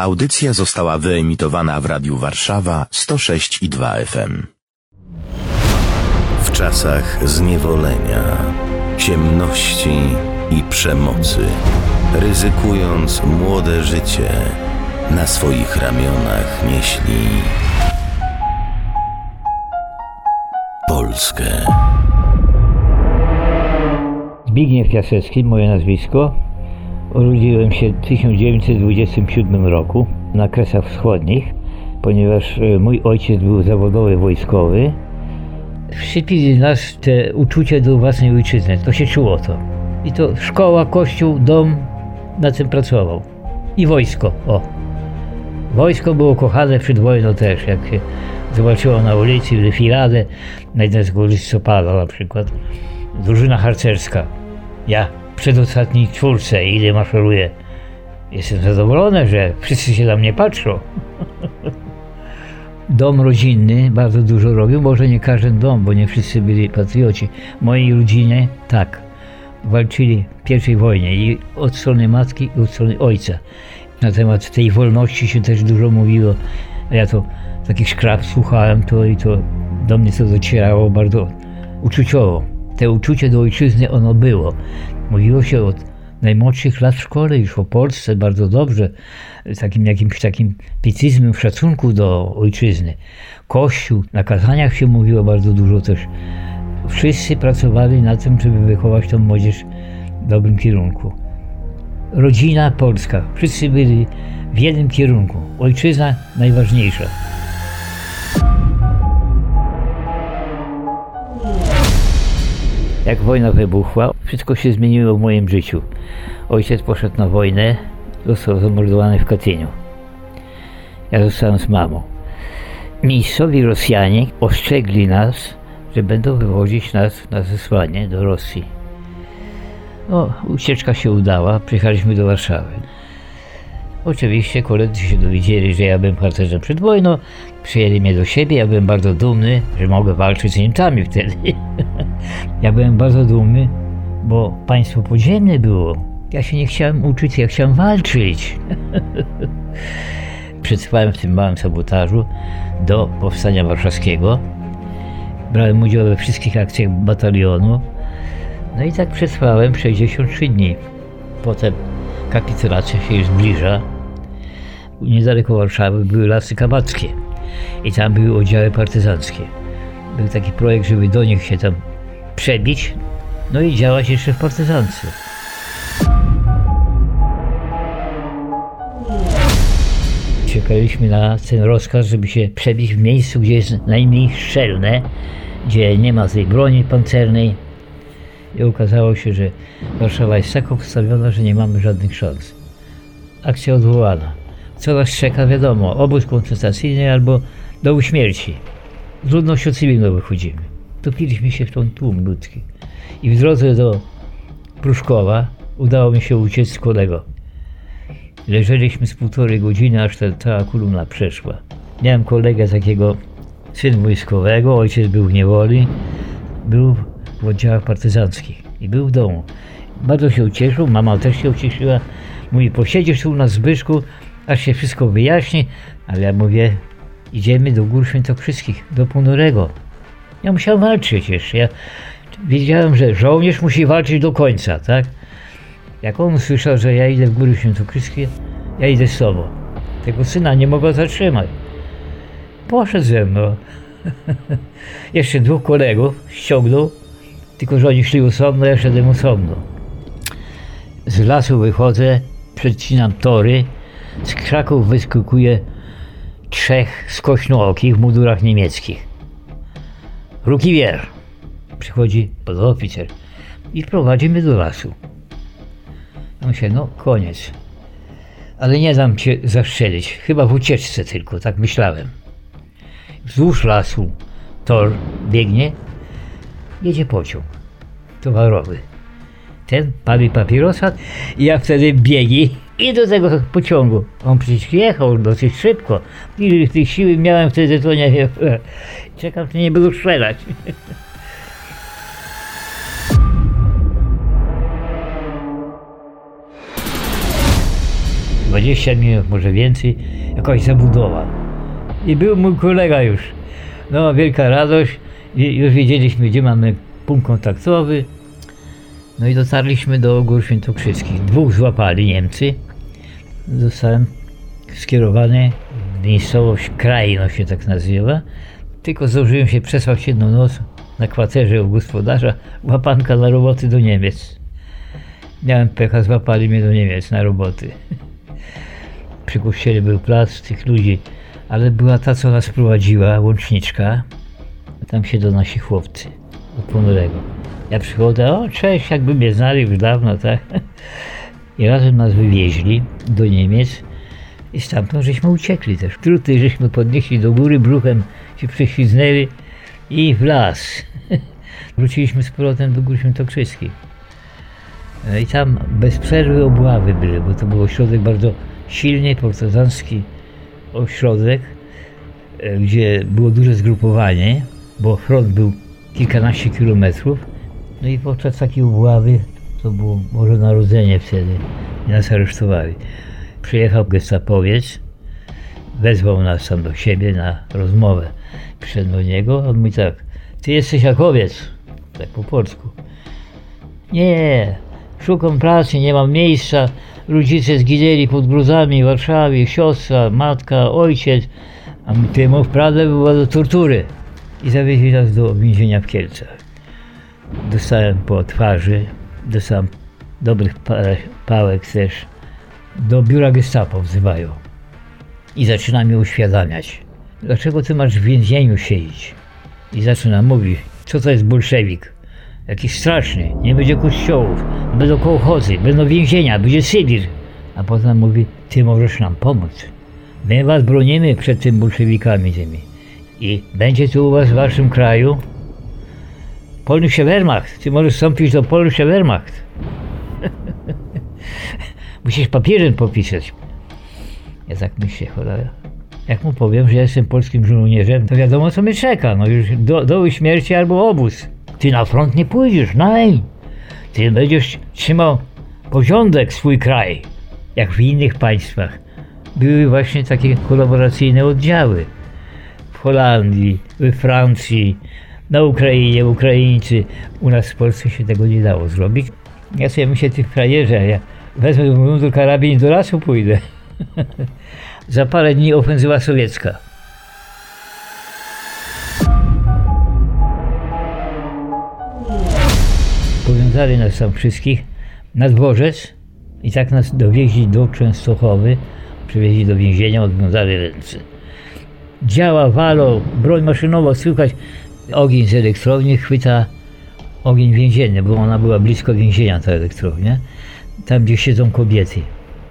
Audycja została wyemitowana w Radiu Warszawa 106 i 2 FM. W czasach zniewolenia, ciemności i przemocy, ryzykując młode życie, na swoich ramionach nieśli Polskę. Zbigniew Piasecki, moje nazwisko. Urodziłem się w 1927 roku na Kresach Wschodnich, ponieważ e, mój ojciec był zawodowy wojskowy. Wszczepili nas te uczucie do własnej ojczyzny, to się czuło to. I to szkoła, kościół, dom, na tym pracował. I wojsko, o. Wojsko było kochane przed wojną też, jak się zobaczyło na ulicy defiladę, na 11 listopada na przykład. Drużyna harcerska. Ja przedostatniej czwórce, ile maszeruję. Jestem zadowolony, że wszyscy się na mnie patrzą. Dom rodzinny bardzo dużo robił, może nie każdy dom, bo nie wszyscy byli patrioci. Mojej rodzinie tak, walczyli w pierwszej wojnie i od strony matki i od strony ojca. Na temat tej wolności się też dużo mówiło. Ja to takich szkrab słuchałem to i to do mnie to docierało bardzo uczuciowo. Te uczucie do ojczyzny ono było. Mówiło się od najmłodszych lat w szkole już o Polsce bardzo dobrze, z takim jakimś takim pietyzmem, szacunku do ojczyzny. Kościół, na kazaniach się mówiło bardzo dużo też. Wszyscy pracowali na tym, żeby wychować tą młodzież w dobrym kierunku. Rodzina polska, wszyscy byli w jednym kierunku. Ojczyzna najważniejsza. Jak wojna wybuchła, wszystko się zmieniło w moim życiu. Ojciec poszedł na wojnę, został zamordowany w Katyniu. Ja zostałem z mamą. Miejscowi Rosjanie ostrzegli nas, że będą wywozić nas na zesłanie do Rosji. No, ucieczka się udała, przyjechaliśmy do Warszawy. Oczywiście koledzy się dowiedzieli, że ja byłem harcerzem przed wojną, przyjęli mnie do siebie, ja byłem bardzo dumny, że mogę walczyć z Niemcami wtedy. ja byłem bardzo dumny, bo państwo podziemne było. Ja się nie chciałem uczyć, ja chciałem walczyć. Przetrwałem w tym małym sabotażu do powstania warszawskiego. Brałem udział we wszystkich akcjach batalionu. No i tak przetrwałem 63 dni. Potem kapitulacja się już zbliża. Niedaleko Warszawy były lasy kabackie i tam były oddziały partyzanckie. Był taki projekt, żeby do nich się tam przebić, no i działać jeszcze w partyzance. Czekaliśmy na ten rozkaz, żeby się przebić w miejscu, gdzie jest najmniej szczelne, gdzie nie ma tej broni pancernej. I okazało się, że Warszawa jest tak obstawiona, że nie mamy żadnych szans. Akcja odwołana. Co nas czeka, wiadomo, obóz koncentracyjny albo do śmierci. Z ludnością cywilną wychodzimy. Topiliśmy się w tą tłum ludzki. I w drodze do Pruszkowa udało mi się uciec z kolego. Leżeliśmy z półtorej godziny, aż ta cała kolumna przeszła. Miałem kolegę takiego, syn wojskowego, ojciec był w niewoli, był w oddziałach partyzanckich i był w domu. Bardzo się ucieszył, mama też się ucieszyła. Mówi, posiedzisz tu na Zbyszku, aż się wszystko wyjaśni, ale ja mówię, idziemy do Gór Świętokrzyskich, do Ponurego. Ja musiałem walczyć jeszcze. Ja wiedziałem, że żołnierz musi walczyć do końca, tak? Jak on usłyszał, że ja idę w Góry Świętokrzyskie, ja idę z tobą. Tego syna nie mogła zatrzymać. Poszedł ze mną. jeszcze dwóch kolegów ściągnął, tylko że oni szli osobno, ja szedłem osobno. Z lasu wychodzę, przecinam tory, z krzaków wyskakuje trzech skośnookich w mundurach niemieckich. Rukiwier. Przychodzi podoficer i prowadzi mnie do lasu. Ja myślę, no koniec. Ale nie dam cię zastrzelić. Chyba w ucieczce tylko, tak myślałem. Wzdłuż lasu tor biegnie, jedzie pociąg towarowy. Ten pali papierosa i ja wtedy biegi i do tego pociągu. On przecież jechał dosyć szybko. I tej siły miałem wtedy, to nie wiem. Czekam, czy nie będą strzelać. 20 minut, może więcej, jakaś zabudowa. I był mój kolega już. No, wielka radość. Już wiedzieliśmy, gdzie mamy punkt kontaktowy. No i dotarliśmy do Gór Świętokrzyskich. Dwóch złapali Niemcy. Zostałem skierowany w miejscowość Krajno się tak nazywa. Tylko zdążyłem się przesłać jedną noc na kwaterze u gospodarza. Łapanka na roboty do Niemiec. Miałem pecha, złapali mnie do Niemiec na roboty. Przy kościele był plac tych ludzi, ale była ta, co nas prowadziła, łączniczka. Tam się do nasi chłopcy, od ponurego. Ja przychodzę, o cześć, jakby mnie znali już dawno, tak? I razem nas wywieźli do Niemiec i stamtąd żeśmy uciekli też. Truty żeśmy podnieśli do góry, bruchem się prześliznęli i w las. Wróciliśmy z powrotem do Gór Świętokrzyskich. No I tam bez przerwy obławy były, bo to był ośrodek bardzo silny, partyzancki ośrodek, e, gdzie było duże zgrupowanie, bo front był kilkanaście kilometrów. No i podczas takiej obławy, to było może narodzenie wtedy, i nas aresztowali. Przyjechał gestapowiec, wezwał nas tam do siebie na rozmowę. Przyszedł do niego, on mówi tak, ty jesteś Jakowiec, tak po polsku. Nie, szukam pracy, nie mam miejsca. Rodzice zginęli pod gruzami w Warszawie, siostra, matka, ojciec. A ty mów prawdę, była do tortury. I zawieźli nas do więzienia w Kielcach. Dostałem po twarzy, dostałem dobrych parę pałek też. Do biura gestapo wzywają. I zaczyna mi uświadamiać. Dlaczego ty masz w więzieniu siedzieć? I zaczyna mówić, co to jest bolszewik. Jakiś straszny, nie będzie kościołów, będą kołchozy, będą więzienia, będzie Sybir. A potem mówi, ty możesz nam pomóc. My was bronimy przed tym bolszewikami tymi. I będzie tu u was w waszym kraju Polnische Wehrmacht. Ty możesz wstąpić do Polnische Wehrmacht. Musisz papierem popisać. Ja tak myślę, cholera. Jak mu powiem, że jestem polskim żołnierzem, to wiadomo co mnie czeka. No już do, doły śmierci albo obóz. Ty na front nie pójdziesz, naj. Ty będziesz trzymał porządek swój kraj, jak w innych państwach. Były właśnie takie kolaboracyjne oddziały. W Holandii, we Francji, na Ukrainie, Ukraińcy. U nas w Polsce się tego nie dało zrobić. Ja sobie myślę, tych frajerzy, a ja wezmę mundur karabin do lasu pójdę. Za parę dni ofensywa sowiecka. Powiązali nas tam wszystkich na dworzec i tak nas dowieźli do Częstochowy, przywieźli do więzienia, odwiązali ręce. Działa, walo, broń maszynowa, słychać ogień z elektrowni, chwyta ogień więzienny, bo ona była blisko więzienia, ta elektrownia, tam gdzie siedzą kobiety.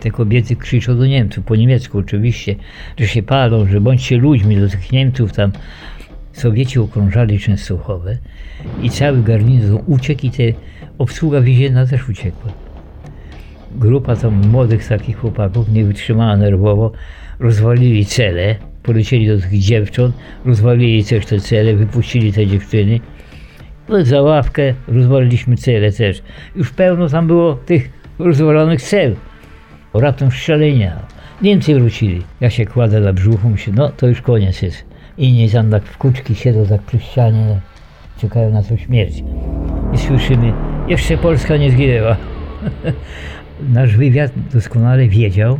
Te kobiety krzyczą do Niemców, po niemiecku oczywiście, że się palą, że bądźcie ludźmi do tych Niemców tam. Sowieci okrążali Częstochowę i cały garnizon uciekł i te obsługa więzienna też uciekła. Grupa tam młodych takich chłopaków nie wytrzymała nerwowo, rozwalili cele, polecieli do tych dziewcząt, rozwalili też te cele, wypuścili te dziewczyny. No, za ławkę rozwaliliśmy cele też. Już pełno tam było tych rozwalonych cel. Raptem strzelenia. Niemcy wrócili. Ja się kładę na brzuchu, myślę, no to już koniec jest. Inni tam tak w kuczki siedzą tak przy ścianie, czekają na tą śmierć. I słyszymy, jeszcze Polska nie zginęła. Nasz wywiad doskonale wiedział.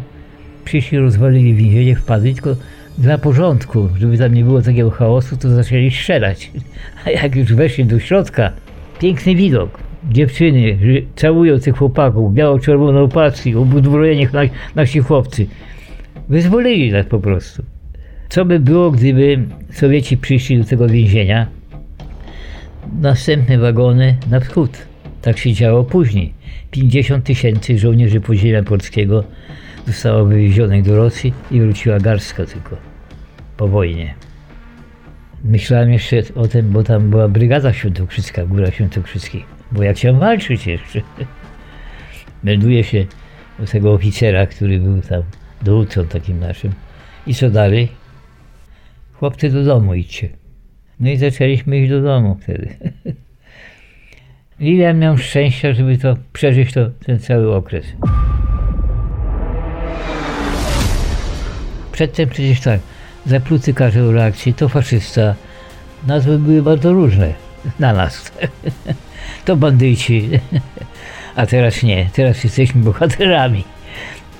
Przyszli, rozwalili więzienie, wpadli, tylko dla porządku, żeby tam nie było takiego chaosu, to zaczęli strzelać. A jak już weszli do środka, piękny widok. Dziewczyny całują tych chłopaków, biało-czerwone opaski, obudwojeni nasi chłopcy. Wyzwolili nas po prostu. Co by było, gdyby Sowieci przyszli do tego więzienia? Następne wagony na wschód. Tak się działo później. 50 tysięcy żołnierzy podziemia polskiego zostało wywiezionych do Rosji i wróciła garstka tylko po wojnie. Myślałem jeszcze o tym, bo tam była brygada świętokrzyska, Góra Świętokrzyskich, bo ja chciałem walczyć jeszcze. Melduje się do tego oficera, który był tam dowódcą takim naszym. I co dalej? Chłopcy do domu idźcie. No i zaczęliśmy iść do domu wtedy. Ile miałem szczęścia, żeby to przeżyć to, ten cały okres. przedtem przecież tak, zapluty każdą reakcję, to faszysta. Nazwy były bardzo różne na nas. to bandyci. A teraz nie, teraz jesteśmy bohaterami.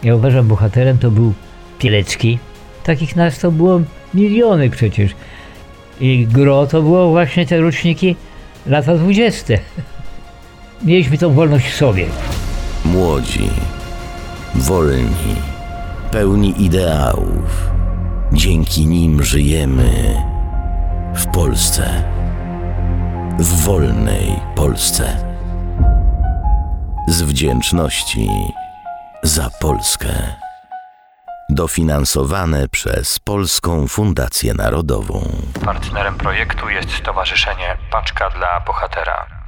Ja uważam, bohaterem to był Pielecki. Takich nas to było miliony przecież. I gro to było właśnie te roczniki lata dwudzieste. Mieliśmy tą wolność w sobie. Młodzi, wolni, pełni ideałów. Dzięki nim żyjemy w Polsce. W wolnej Polsce. Z wdzięczności za Polskę. Dofinansowane przez Polską Fundację Narodową. Partnerem projektu jest Stowarzyszenie Paczka dla Bohatera.